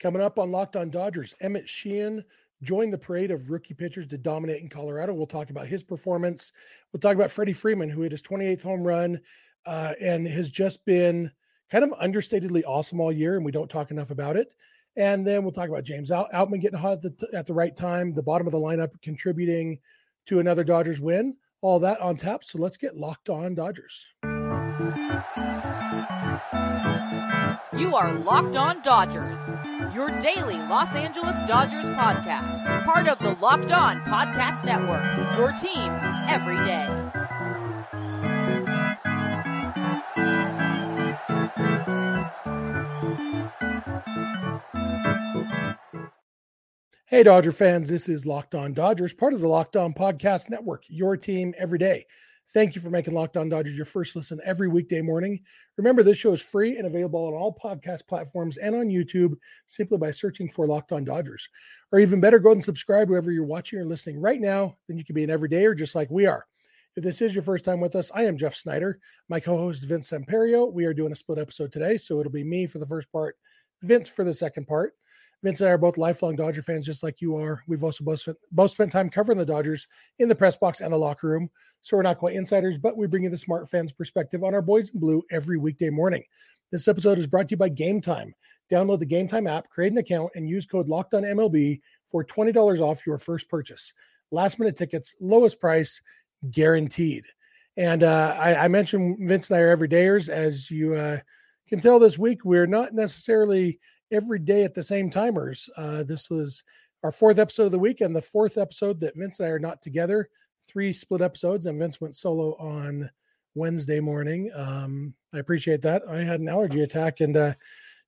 Coming up on Locked On Dodgers, Emmet Sheehan joined the parade of rookie pitchers to dominate in Colorado. We'll talk about his performance. We'll talk about Freddie Freeman, who hit his 28th home run uh, and has just been kind of understatedly awesome all year, and we don't talk enough about it. And then we'll talk about James Out- Outman getting hot at the, at the right time, the bottom of the lineup contributing to another Dodgers win. All that on tap. So let's get locked on Dodgers. You are Locked On Dodgers, your daily Los Angeles Dodgers podcast. Part of the Locked On Podcast Network, your team every day. Hey, Dodger fans, this is Locked On Dodgers, part of the Locked On Podcast Network, your team every day. Thank you for making Locked On Dodgers your first listen every weekday morning. Remember, this show is free and available on all podcast platforms and on YouTube simply by searching for Locked On Dodgers. Or even better, go and subscribe wherever you're watching or listening right now. Then you can be an everydayer just like we are. If this is your first time with us, I am Jeff Snider. My co host, Vince Samperio. We are doing a split episode today, so it'll be me for the first part, Vince for the second part. Vince and I are both lifelong Dodger fans, just like you are. We've also both spent, both spent time covering the Dodgers in the press box and the locker room. So we're not quite insiders, but we bring you the smart fans perspective on our boys in blue every weekday morning. This episode is brought to you by Game Time. Download the Game Time app, create an account, and use code Locked On MLB for twenty dollars off your first purchase. Last minute tickets, lowest price, guaranteed. And uh, I, I, mentioned Vince and I are everydayers. As you uh, can tell this week, we're not necessarily every day at the same timers. Uh, this was our fourth episode of the week and the fourth episode that Vince and I are not together. Three split episodes, and Vince went solo on Wednesday morning. Um, I appreciate that. I had an allergy attack and uh,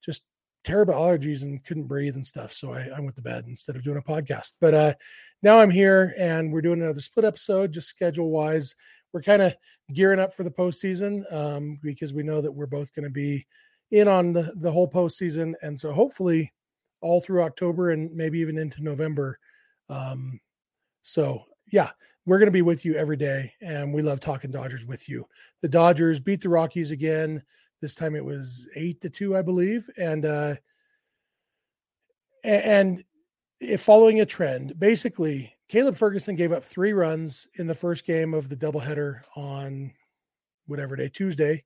just terrible allergies and couldn't breathe and stuff. So I, I, went to bed instead of doing a podcast. But uh, now I'm here and we're doing another split episode, just schedule wise. We're kind of gearing up for the postseason um, because we know that we're both going to be in on the, the whole postseason. And so hopefully all through October and maybe even into November. Um, so yeah, we're going to be with you every day. And we love talking Dodgers with you. The Dodgers beat the Rockies again. This time it was eight to two, I believe. And, uh, and if following a trend, basically Caleb Ferguson gave up three runs in the first game of the doubleheader on whatever day, Tuesday.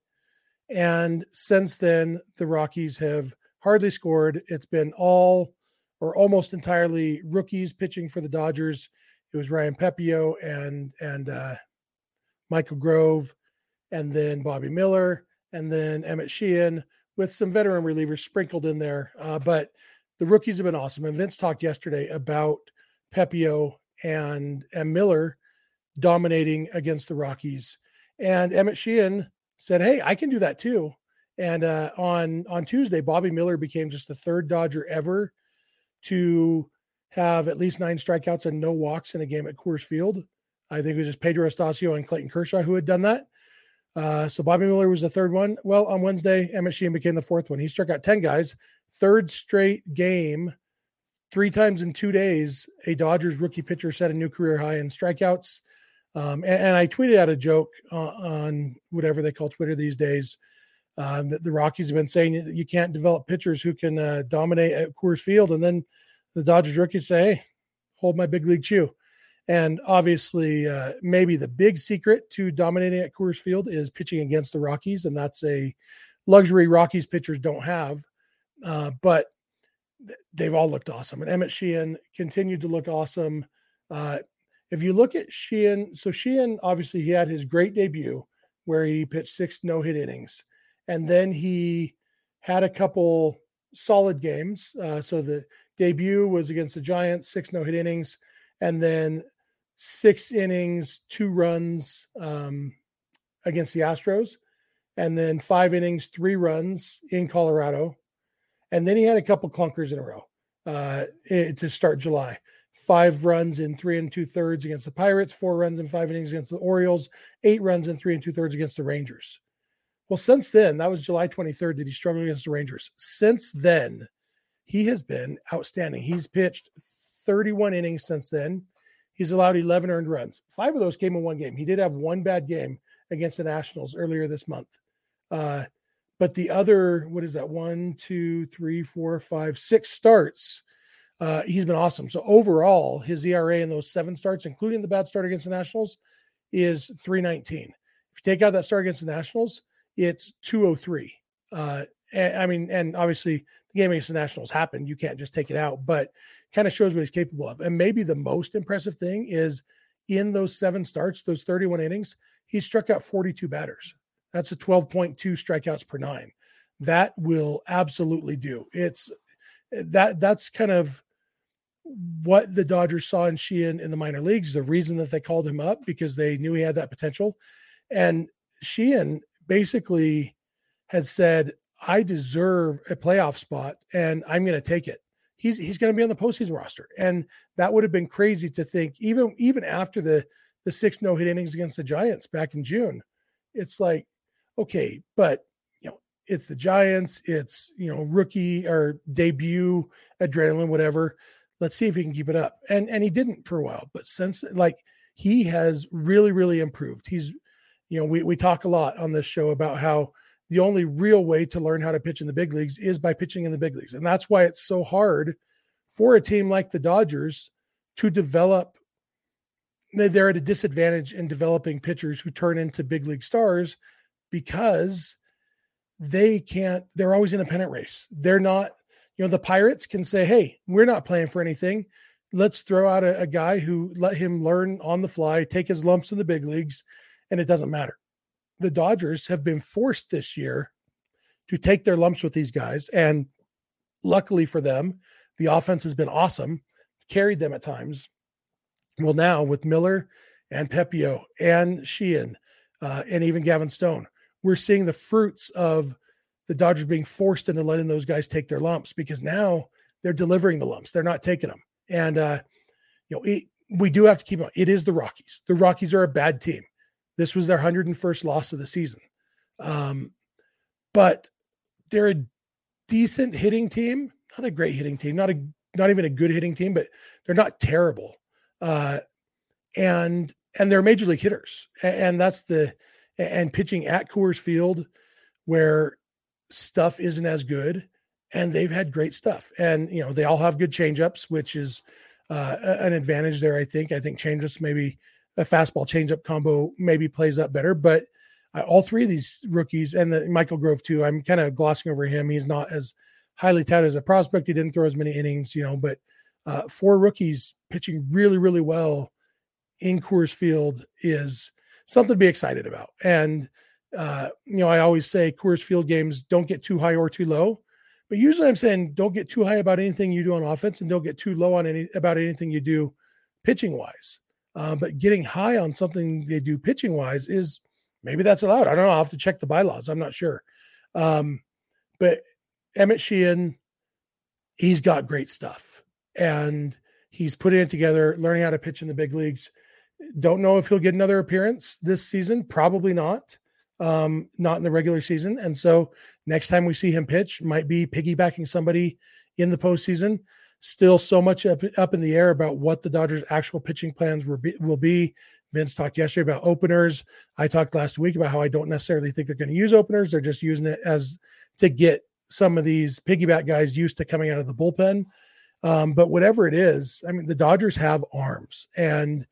And since then, the Rockies have hardly scored. It's been all or almost entirely rookies pitching for the Dodgers. It was Ryan Pepiot and and uh, Michael Grove, and then Bobby Miller, and then Emmet Sheehan with some veteran relievers sprinkled in there. Uh, but the rookies have been awesome. And Vince talked yesterday about Pepiot and and Miller dominating against the Rockies. And Emmet Sheehan said, "Hey, I can do that too." And uh, on on Tuesday, Bobby Miller became just the third Dodger ever to have at least nine strikeouts and no walks in a game at Coors Field. I think it was just Pedro Astacio and Clayton Kershaw who had done that. Uh, so Bobby Miller was the third one. Well, on Wednesday, Emmet Sheehan became the fourth one. He struck out 10 guys, third straight game, three times in two days. A Dodgers rookie pitcher set a new career high in strikeouts. Um, and, and, I tweeted out a joke uh, on whatever they call Twitter these days um, that the Rockies have been saying you can't develop pitchers who can uh, dominate at Coors Field. And then the Dodgers rookies say, hey, hold my big league chew. And obviously, uh, maybe the big secret to dominating at Coors Field is pitching against the Rockies. And that's a luxury Rockies pitchers don't have. Uh, but they've all looked awesome. And Emmet Sheehan continued to look awesome. Uh, if you look at Sheehan, so Sheehan obviously he had his great debut where he pitched six no hit innings, and then he had a couple solid games. Uh, so the debut was against the Giants, six no hit innings, and then six innings, two runs um, against the Astros, and then five innings, three runs in Colorado, and then he had a couple clunkers in a row uh, to start July five runs in three and two thirds against the Pirates, four runs in five innings against the Orioles, eight runs in three and two thirds against the Rangers. Well, since then, that was July 23rd that he struggled against the Rangers. Since then, he has been outstanding. He's pitched 31 innings since then. He's allowed 11 earned runs. Five of those came in one game. He did have one bad game against the Nationals earlier this month. Uh, but the other, what is that? One, two, three, four, five, six starts. Uh, he's been awesome. So overall, his ERA in those seven starts, including the bad start against the Nationals, is 319. If you take out that start against the Nationals, it's 203. Uh, I mean, and obviously the game against the Nationals happened. You can't just take it out, but kind of shows what he's capable of. And maybe the most impressive thing is in those seven starts, those 31 innings, he struck out 42 batters. That's a 12.2 strikeouts per nine. That will absolutely do. It's that that's kind of what the Dodgers saw in Sheehan in the minor leagues. The reason that they called him up because they knew he had that potential. And Sheehan basically has said, I deserve a playoff spot and I'm going to take it. He's he's going to be on the postseason roster, and that would have been crazy to think. Even even after the the six no hit innings against the Giants back in June, it's like, okay, but you know, it's the Giants. It's you know rookie or debut adrenaline, whatever. Let's see if he can keep it up. And and he didn't for a while, but since like he has really really improved. He's you know we we talk a lot on this show about how the only real way to learn how to pitch in the big leagues is by pitching in the big leagues. And that's why it's so hard for a team like the Dodgers to develop. They're at a disadvantage in developing pitchers who turn into big league stars because they can't, they're always in a pennant race. They're not, you know, the Pirates can say, hey, we're not playing for anything. Let's throw out a, a guy who let him learn on the fly, take his lumps in the big leagues, and it doesn't matter the Dodgers have been forced this year to take their lumps with these guys. And luckily for them, the offense has been awesome, carried them at times. Well, now with Miller and Pepiot and Sheehan uh, and even Gavin Stone, we're seeing the fruits of the Dodgers being forced into letting those guys take their lumps because now they're delivering the lumps. They're not taking them. And, uh, you know, it, we do have to keep on. It is the Rockies. The Rockies are a bad team. This was their 101st loss of the season. Um, but they're a decent hitting team, not a great hitting team, not a not even a good hitting team, but they're not terrible. Uh, and and they're major league hitters, and, and that's the and pitching at Coors Field, where stuff isn't as good, and they've had great stuff, and you know they all have good changeups, which is uh, an advantage there. I think. I think changeups maybe a fastball changeup combo maybe plays up better. But uh, all three of these rookies and the Michael Grove too, I'm kind of glossing over him. He's not as highly touted as a prospect. He didn't throw as many innings, you know, but uh, four rookies pitching really, really well in Coors Field is something to be excited about. And uh, you know, I always say Coors Field games don't get too high or too low. But usually I'm saying don't get too high about anything you do on offense and don't get too low on any about anything you do pitching wise. Uh, but getting high on something they do pitching wise is maybe that's allowed. I don't know. I'll have to check the bylaws. I'm not sure. Um, but Emmet Sheehan, he's got great stuff and he's putting it together, learning how to pitch in the big leagues. Don't know if he'll get another appearance this season. Probably not. Um, not in the regular season. And so next time we see him pitch might be piggybacking somebody in the postseason still so much up, up in the air about what the Dodgers' actual pitching plans will be, will be. Vince talked yesterday about openers. I talked last week about how I don't necessarily think they're going to use openers. They're just using it as to get some of these piggyback guys used to coming out of the bullpen. Um, but whatever it is, I mean, the Dodgers have arms, and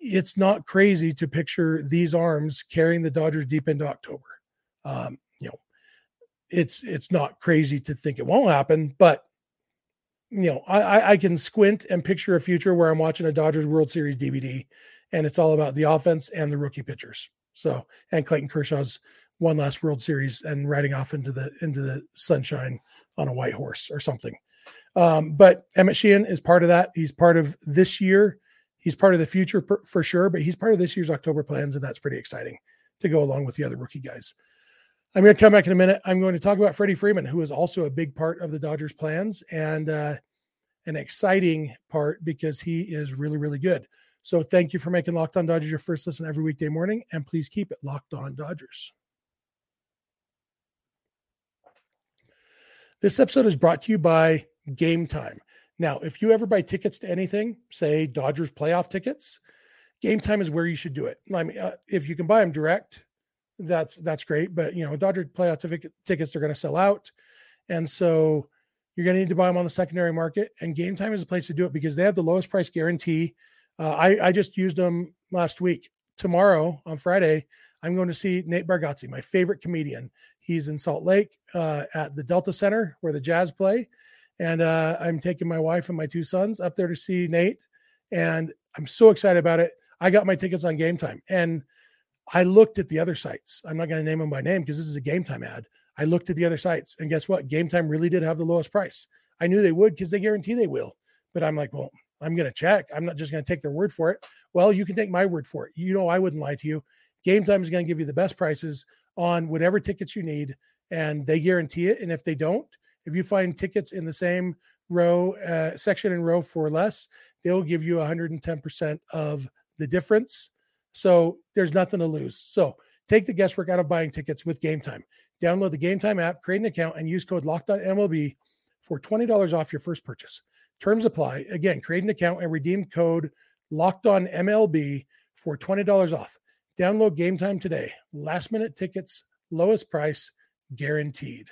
it's not crazy to picture these arms carrying the Dodgers deep into October. Um, you know, it's it's not crazy to think it won't happen, but you know, I, I can squint and picture a future where I'm watching a Dodgers World Series DVD and it's all about the offense and the rookie pitchers. So, and Clayton Kershaw's one last World Series and riding off into the into the sunshine on a white horse or something. Um, but Emmet Sheehan is part of that. He's part of this year. He's part of the future per, for sure, but he's part of this year's October plans, and that's pretty exciting to go along with the other rookie guys. I'm going to come back in a minute. I'm going to talk about Freddie Freeman, who is also a big part of the Dodgers' plans and uh, an exciting part because he is really, really good. So thank you for making Locked On Dodgers your first listen every weekday morning, and please keep it Locked On Dodgers. This episode is brought to you by Game Time. Now, if you ever buy tickets to anything, say Dodgers playoff tickets, Game Time is where you should do it. I mean, uh, if you can buy them direct, that's that's great. But you know, Dodger playoff tickets are going to sell out, and so you're going to need to buy them on the secondary market. And Game Time is a place to do it because they have the lowest price guarantee. Uh, I I just used them last week. Tomorrow on Friday, I'm going to see Nate Bargatze, my favorite comedian. He's in Salt Lake uh, at the Delta Center where the Jazz play, and uh, I'm taking my wife and my two sons up there to see Nate, and I'm so excited about it. I got my tickets on Game Time, and I looked at the other sites. I'm not going to name them by name because this is a game time ad. I looked at the other sites, and guess what? Game time really did have the lowest price. I knew they would because they guarantee they will. But I'm like, well, I'm going to check. I'm not just going to take their word for it. Well, you can take my word for it. You know, I wouldn't lie to you. Game time is going to give you the best prices on whatever tickets you need, and they guarantee it. And if they don't, if you find tickets in the same row, uh, section and row for less, they'll give you 110% of the difference so there's nothing to lose. So take the guesswork out of buying tickets with Game Time. Download the Game Time app, create an account, and use code LOCKEDONMLB for $20 off your first purchase. Terms apply. Again, create an account and redeem code LOCKEDONMLB for $20 off. Download Game Time today. Last minute tickets, lowest price, guaranteed.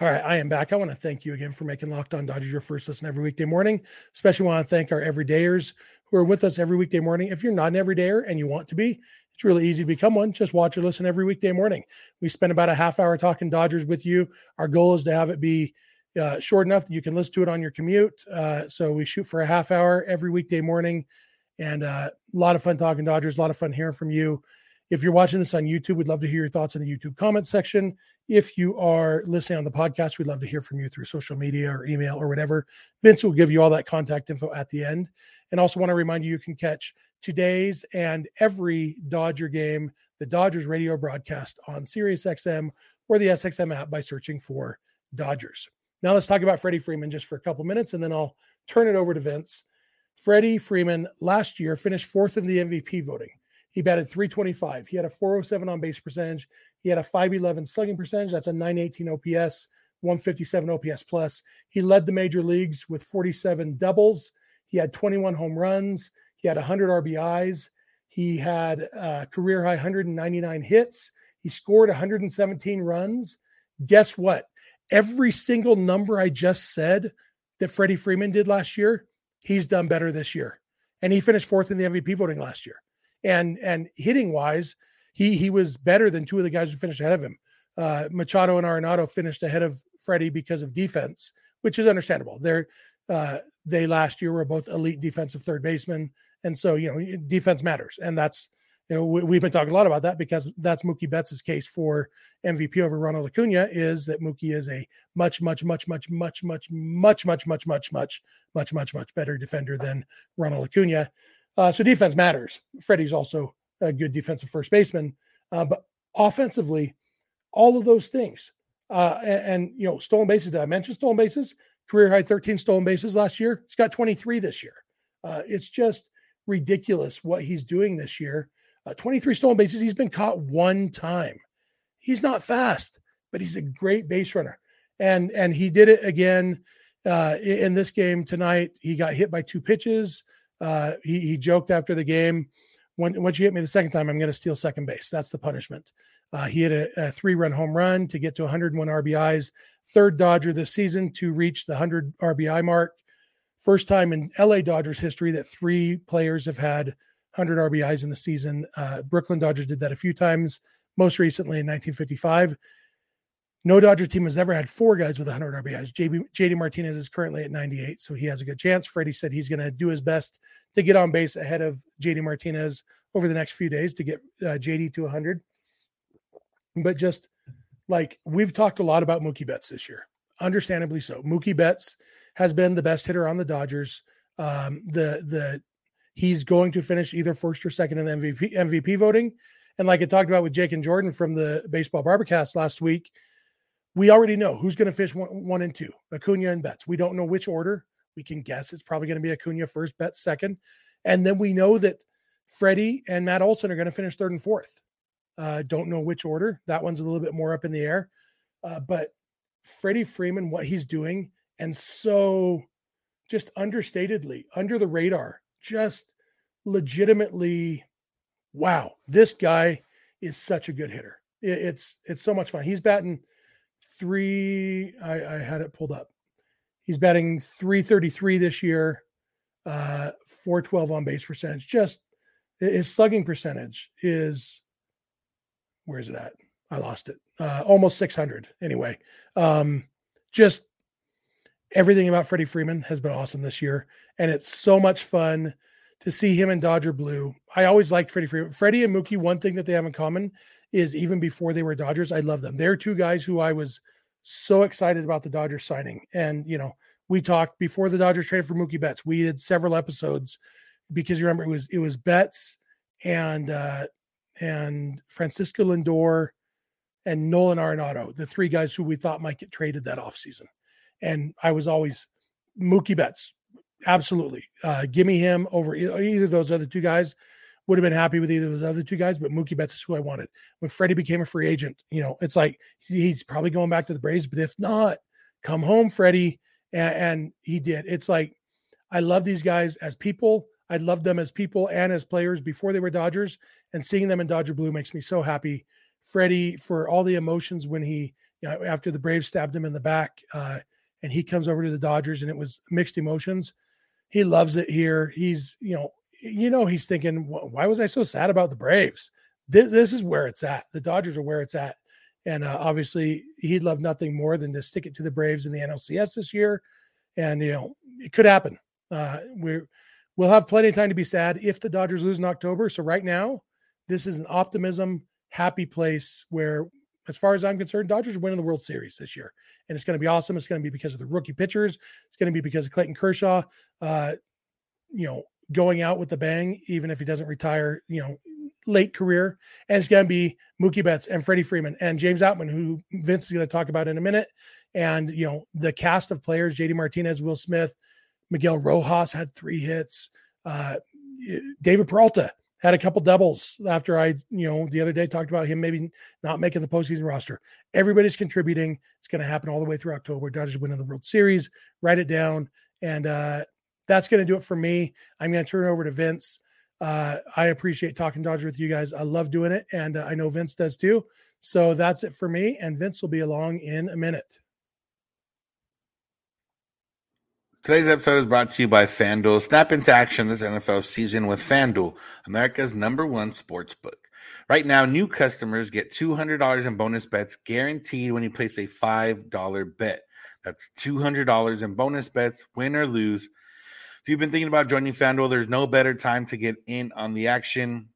All right, I am back. I want to thank you again for making Locked On Dodgers your first listen every weekday morning. Especially want to thank our everydayers who are with us every weekday morning. If you're not an everydayer and you want to be, it's really easy to become one. Just watch or listen every weekday morning. We spend about a half hour talking Dodgers with you. Our goal is to have it be uh, short enough that you can listen to it on your commute. Uh, so we shoot for a half hour every weekday morning, and uh, a lot of fun talking Dodgers. A lot of fun hearing from you. If you're watching this on YouTube, we'd love to hear your thoughts in the YouTube comment section. If you are listening on the podcast, we'd love to hear from you through social media or email or whatever. Vince will give you all that contact info at the end. And also want to remind you you can catch today's and every Dodger game, the Dodgers radio broadcast on SiriusXM or the SXM app by searching for Dodgers. Now let's talk about Freddie Freeman just for a couple minutes and then I'll turn it over to Vince. Freddie Freeman last year finished fourth in the MVP voting. He batted 325. He had a 407 on base percentage. He had a 511 slugging percentage. That's a 918 OPS, 157 OPS plus. He led the major leagues with 47 doubles. He had 21 home runs. He had 100 RBIs. He had career high 199 hits. He scored 117 runs. Guess what? Every single number I just said that Freddie Freeman did last year, he's done better this year. And he finished fourth in the MVP voting last year and and hitting wise, he he was better than two of the guys who finished ahead of him. Uh, Machado and Arenado finished ahead of Freddie because of defense, which is understandable. They're uh, they last year were both elite defensive third basemen, and so you know defense matters, and that's you know we, have been talking a lot about that because that's Mookie Betts' case for MVP over Ronald Acuna is that Mookie is a much much much much much much much much much much much much much much better defender than Ronald Acuna. Uh, so defense matters. Freddie's also a good defensive first baseman, uh, but offensively, all of those things. Uh, and, and, you know, stolen bases. Did I mention stolen bases? Career high 13 stolen bases last year. He's got 23 this year. Uh, it's just ridiculous what he's doing this year. Uh, 23 stolen bases. He's been caught one time. He's not fast, but he's a great base runner. And and he did it again uh, in this game tonight. He got hit by two pitches. Uh, he, he joked after the game, when, once you hit me the second time, I'm going to steal second base. That's the punishment. Uh, he had a, a three run home run to get to 101 RBIs, third Dodger this season to reach the 100 RBI mark. First time in LA Dodgers history that three players have had 100 RBIs in the season. Uh, Brooklyn Dodgers did that a few times, most recently in 1955. No Dodger team has ever had four guys with 100 RBIs. JB, JD Martinez is currently at 98, so he has a good chance. Freddie said he's going to do his best to get on base ahead of JD Martinez over the next few days to get uh, JD to 100. But just like we've talked a lot about Mookie Betts this year, understandably so. Mookie Betts has been the best hitter on the Dodgers. Um, the the he's going to finish either first or second in the MVP MVP voting. And like I talked about with Jake and Jordan from the Baseball Barbercast last week, we already know who's going to fish one, one and two, Acuna and Betts. We don't know which order. We can guess it's probably going to be Acuna first, Betts second. And then we know that Freddie and Matt Olson are going to finish third and fourth. Uh, don't know which order. That one's a little bit more up in the air. Uh, but Freddie Freeman, what he's doing, and so just understatedly under the radar, just legitimately, wow, this guy is such a good hitter. It, it's it's so much fun. He's batting three. I, I had it pulled up. He's batting 333 this year, uh, 412 on base percentage. Just his slugging percentage is where is it at? I lost it. Uh, almost 600 anyway. Um, just everything about Freddie Freeman has been awesome this year. And it's so much fun to see him in Dodger blue. I always liked Freddie Freeman. Freddie and Mookie, one thing that they have in common is even before they were Dodgers, I love them. They're two guys who I was so excited about the Dodgers signing. And, you know, we talked before the Dodgers traded for Mookie Betts. We did several episodes because you remember it was it was Betts and uh and Francisco Lindor and Nolan Arenado, the three guys who we thought might get traded that offseason. And I was always Mookie Betts, absolutely. Uh, give me him over either those other two guys. Would have been happy with either of those other two guys, but Mookie Betts is who I wanted. When Freddie became a free agent, you know, it's like he's probably going back to the Braves, but if not, come home, Freddie. And, and he did. It's like I love these guys as people. I love them as people and as players before they were Dodgers, and seeing them in Dodger blue makes me so happy. Freddie for all the emotions when he, you know, after the Braves stabbed him in the back, uh, and he comes over to the Dodgers, and it was mixed emotions. He loves it here. He's, you know, you know, he's thinking, why was I so sad about the Braves? This, this is where it's at. The Dodgers are where it's at. And uh, obviously, he'd love nothing more than to stick it to the Braves in the NLCS this year. And, you know, it could happen. Uh, we're, we'll have plenty of time to be sad if the Dodgers lose in October. So, right now, this is an optimism, happy place where, as far as I'm concerned, Dodgers are winning the World Series this year. And it's going to be awesome. It's going to be because of the rookie pitchers, it's going to be because of Clayton Kershaw. Uh, you know, going out with the bang, even if he doesn't retire, you know, late career. And it's going to be Mookie Betts and Freddie Freeman and James Outman, who Vince is going to talk about in a minute. And, you know, the cast of players, JD Martinez, Will Smith, Miguel Rojas had three hits. Uh, David Peralta had a couple doubles after I, you know, the other day talked about him maybe not making the postseason roster. Everybody's contributing. It's going to happen all the way through October. Dodgers winning the World Series. Write it down. And uh, that's going to do it for me. I'm going to turn it over to Vince. Uh, I appreciate talking Dodgers with you guys. I love doing it, and uh, I know Vince does too. So that's it for me, and Vince will be along in a minute. Today's episode is brought to you by FanDuel. Snap into action this NFL season with FanDuel, America's number one sports book. Right now, new customers get $200 in bonus bets guaranteed when you place a $5 bet. That's $200 in bonus bets, win or lose. If you've been thinking about joining FanDuel, there's no better time to get in on the action.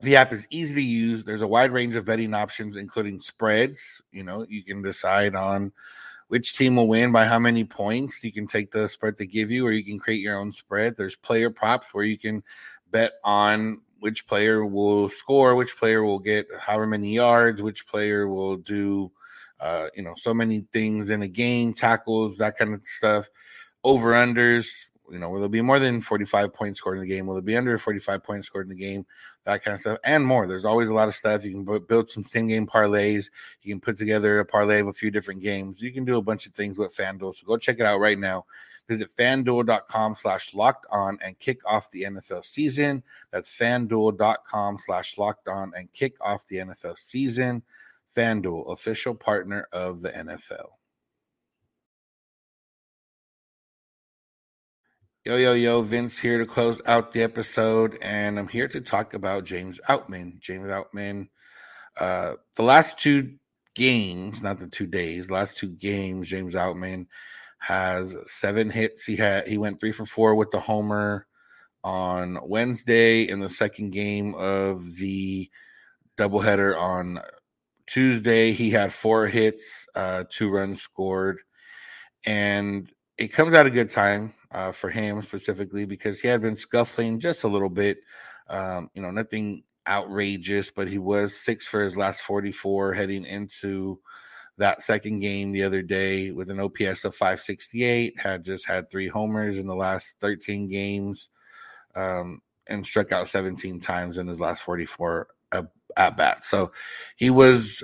The app is easy to use. There's a wide range of betting options, including spreads. You know, you can decide on which team will win by how many points. You can take the spread they give you, or you can create your own spread. There's player props where you can bet on which player will score, which player will get however many yards, which player will do, uh, you know, so many things in a game, tackles, that kind of stuff. Over unders, you know, will there be more than 45 points scored in the game? Will there be under 45 points scored in the game? That kind of stuff and more. There's always a lot of stuff. You can build some 10 game parlays. You can put together a parlay of a few different games. You can do a bunch of things with FanDuel. So go check it out right now. Visit fanduel.com slash locked on and kick off the NFL season. That's fanduel.com slash locked on and kick off the NFL season. FanDuel, official partner of the NFL. Yo, yo, yo, Vince here to close out the episode, and I'm here to talk about James Outman. James Outman, uh, the last two games, not the two days, last two games, James Outman has seven hits. He had he went three for four with the homer on Wednesday in the second game of the doubleheader on Tuesday. He had four hits, uh, two runs scored, and it comes at a good time uh, for him specifically because he had been scuffling just a little bit. Um, you know, nothing outrageous, but he was six for his last 44 heading into that second game the other day with an OPS of 568. Had just had three homers in the last 13 games um, and struck out 17 times in his last 44 at bat. So he was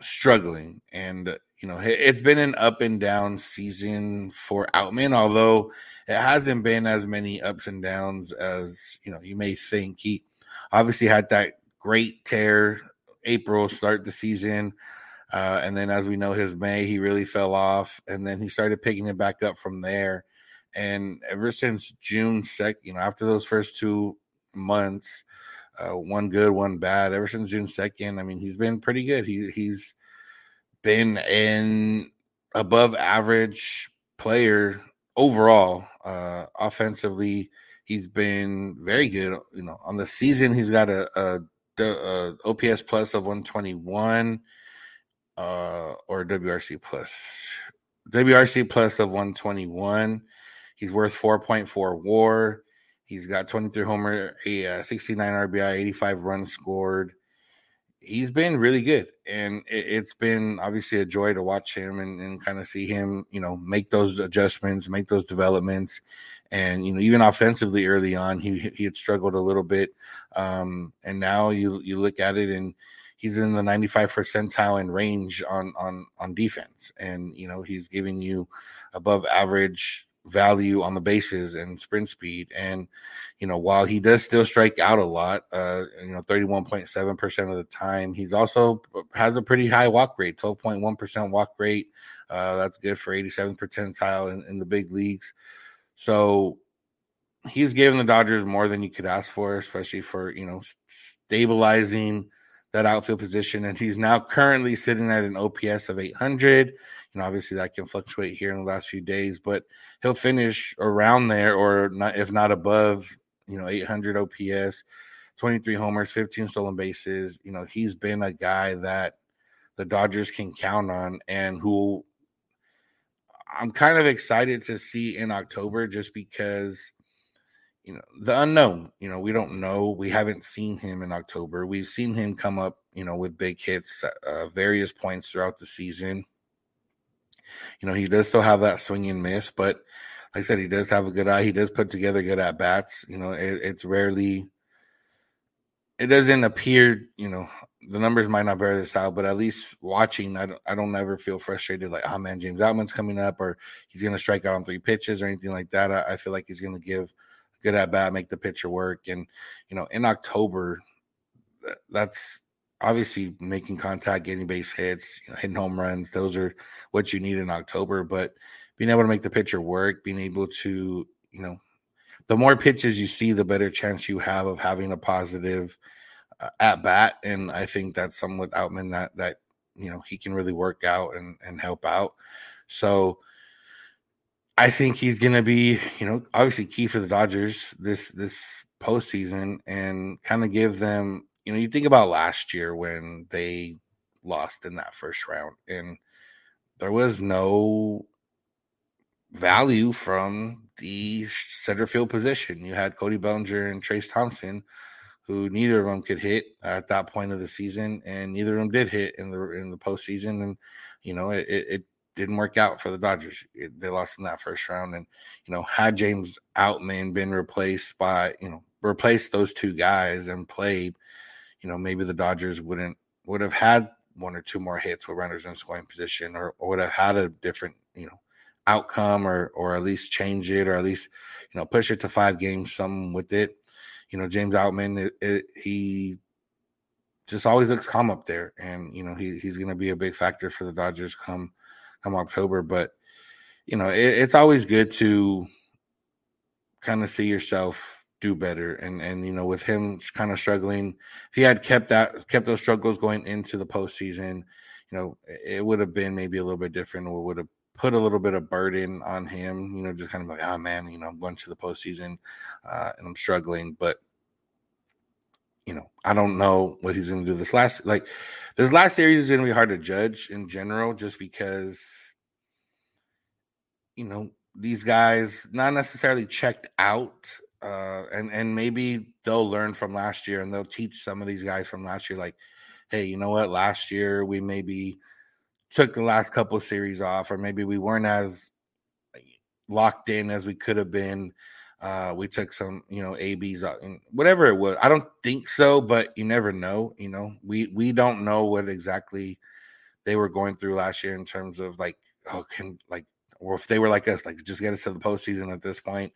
struggling and you know, it's been an up and down season for Outman, although it hasn't been as many ups and downs as you know you may think. He obviously had that great tear April start the season. Uh, and then, as we know, his May he really fell off, and then he started picking it back up from there. And ever since June second, you know, after those first two months, uh, one good, one bad. Ever since June second, I mean, he's been pretty good. He he's been an above average player overall. Uh, offensively, he's been very good. You know, on the season, he's got a, a, a OPS plus of 121 uh, or WRC plus. WRC plus of 121. He's worth 4.4 war. He's got 23 homer, a uh, 69 RBI, 85 runs scored. He's been really good, and it, has been obviously a joy to watch him and, and kind of see him, you know, make those adjustments, make those developments, and you know, even offensively early on, he he had struggled a little bit, um, and now you you look at it and he's in the 95 percentile in range on on on defense and you know he's giving you above average value on the bases and sprint speed. And you know while he does still strike out a lot uh you know 31.7% of the time he's also has a pretty high walk rate 12.1% walk rate. Uh that's good for 87th percentile in, in the big leagues. So he's given the dodgers more than you could ask for especially for you know stabilizing that outfield position, and he's now currently sitting at an OPS of 800. Know, obviously that can fluctuate here in the last few days, but he'll finish around there, or not, if not above, you know, 800 OPS, 23 homers, 15 stolen bases. You know, he's been a guy that the Dodgers can count on, and who I'm kind of excited to see in October, just because you know the unknown you know we don't know. We haven't seen him in october. We've seen him come up you know with big hits uh, various points throughout the season you know he does still have that swing and miss but like i said he does have a good eye he does put together good at bats you know it, it's rarely it doesn't appear you know the numbers might not bear this out but at least watching i don't, I don't ever feel frustrated like oh man james outman's coming up or he's going to strike out on three pitches or anything like that i, I feel like he's going to give good at bat, make the pitcher work. And, you know, in October, that's obviously making contact, getting base hits, you know, hitting home runs. Those are what you need in October. But being able to make the pitcher work, being able to, you know, the more pitches you see, the better chance you have of having a positive uh, at bat. And I think that's something with Outman that, that, you know, he can really work out and, and help out. So, I think he's going to be, you know, obviously key for the Dodgers this this postseason and kind of give them, you know, you think about last year when they lost in that first round and there was no value from the center field position. You had Cody Bellinger and Trayce Thompson, who neither of them could hit at that point of the season, and neither of them did hit in the in the postseason. And you know, it, it didn't work out for the Dodgers. It, they lost in that first round, and you know, had James Outman been replaced by you know replaced those two guys and played, you know, maybe the Dodgers wouldn't would have had one or two more hits with runners in scoring position, or, or would have had a different you know outcome, or or at least change it, or at least you know push it to five games, something with it. You know, James Outman, it, it, he just always looks calm up there, and you know he he's going to be a big factor for the Dodgers come come October. But you know, it, it's always good to kind of see yourself do better. And and you know, with him kind of struggling, if he had kept that kept those struggles going into the postseason, you know, it would have been maybe a little bit different, or would have put a little bit of burden on him. You know, just kind of like, oh man, you know, I'm going to the postseason uh, and I'm struggling, but you know, I don't know what he's going to do this last like this last series is going to be hard to judge in general just because you know, these guys not necessarily checked out uh and and maybe they'll learn from last year and they'll teach some of these guys from last year like hey, you know what, last year we maybe took the last couple of series off or maybe we weren't as locked in as we could have been uh, we took some, you know, ABs out whatever it was. I don't think so, but you never know. You know, we we don't know what exactly they were going through last year in terms of like, oh, can like, or if they were like us, like just get us to the postseason at this point.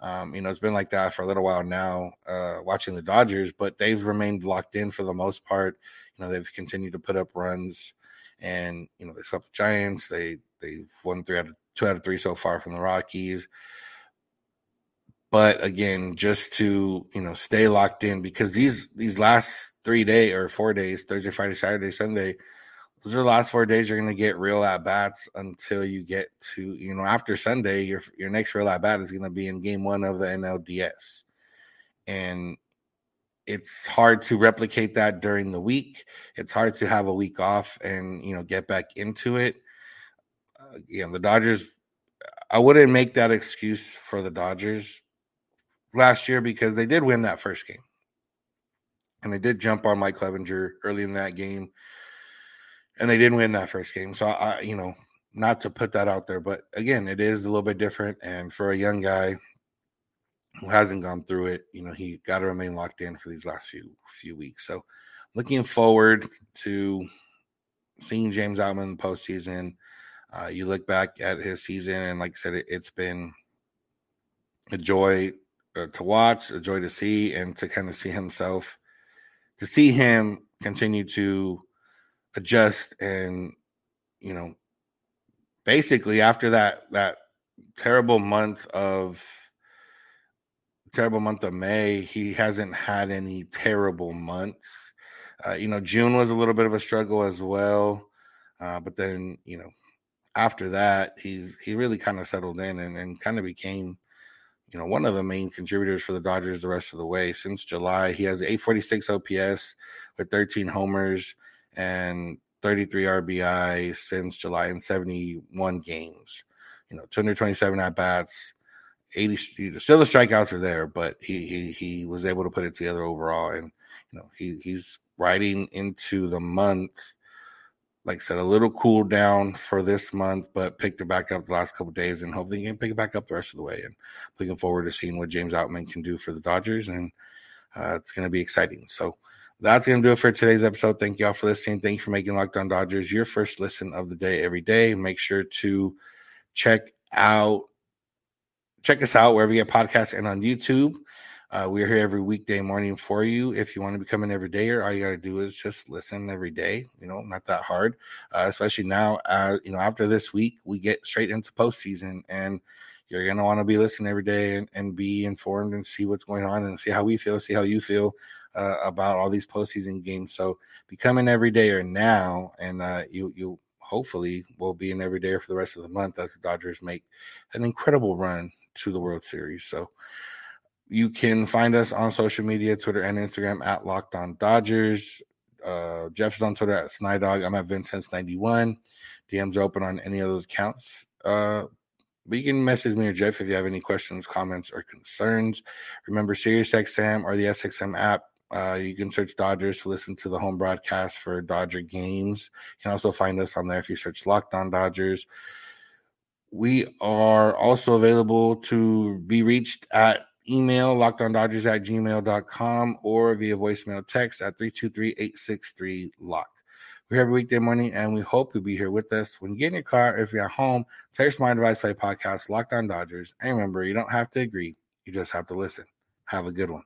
Um, you know, it's been like that for a little while now, uh, watching the Dodgers, but they've remained locked in for the most part. You know, they've continued to put up runs, and you know, they swept the Giants. They they've won three out of two out of three so far from the Rockies. But again, just to you know stay locked in because these these last three day or four days, Thursday, Friday, Saturday, Sunday, those are the last four days you're going to get real at bats until you get to you know after Sunday. Your your next real at bat is going to be in Game One of the NLDS, and it's hard to replicate that during the week. It's hard to have a week off and you know get back into it. Uh, you know the Dodgers. I wouldn't make that excuse for the Dodgers last year because they did win that first game. And they did jump on Mike Clevinger early in that game. And they didn't win that first game. So I, you know, not to put that out there, but again, it is a little bit different. And for a young guy who hasn't gone through it, you know, he got to remain locked in for these last few few weeks. So looking forward to seeing James Outman in the postseason. Uh, you look back at his season, and like I said, it, has been a joy uh, to watch, a joy to see, and to kind of see himself, to see him continue to adjust and you know, basically after that that terrible month of terrible month of May, he hasn't had any terrible months. Uh, you know, June was a little bit of a struggle as well, uh, but then you know, after that, he's he really kind of settled in and, and kind of became you know, one of the main contributors for the Dodgers the rest of the way since July. He has 846 OPS with 13 homers and 33 RBI since July in 71 games. You know, 227 at bats, 80 still the strikeouts are there, but he he he was able to put it together overall and you know, he he's riding into the month like I said, a little cool down for this month, but picked it back up the last couple days, and hopefully he can pick it back up the rest of the way. And looking forward to seeing what James Outman can do for the Dodgers, and uh, it's going to be exciting. So that's going to do it for today's episode. Thank you all for listening. Thank you for making Locked On Dodgers your first listen of the day every day. Make sure to check out check us out wherever you get podcasts and on YouTube. Uh, we're here every weekday morning for you. If you want to become an everydayer, all you got to do is just listen every day. You know, not that hard. Uh, especially now, uh, you know, after this week, we get straight into postseason, and you're gonna want to be listening every day and, and, be informed and see what's going on and see how we feel, see how you feel uh, about all these postseason games. So become an everydayer now, and uh, you you hopefully will be an everydayer for the rest of the month as the Dodgers make an incredible run to the World Series. So. You can find us on social media, Twitter and Instagram at Locked On Dodgers. Uh, Jeff is on Twitter at Snydog. I'm at Vincent's91. DMs are open on any of those accounts. Uh, but you can message me or Jeff if you have any questions, comments, or concerns. Remember, SiriusXM or the SXM app. Uh, you can search Dodgers to listen to the home broadcast for Dodger games. You can also find us on there if you search Locked On Dodgers. We are also available to be reached at email lockedondodgers at gmail.com or via voicemail text at 323-863-LOCK. We're every weekday morning and we hope you'll be here with us. When you get in your car, if you're at home, text my device play podcast, Locked On Dodgers. And remember, you don't have to agree, you just have to listen. Have a good one.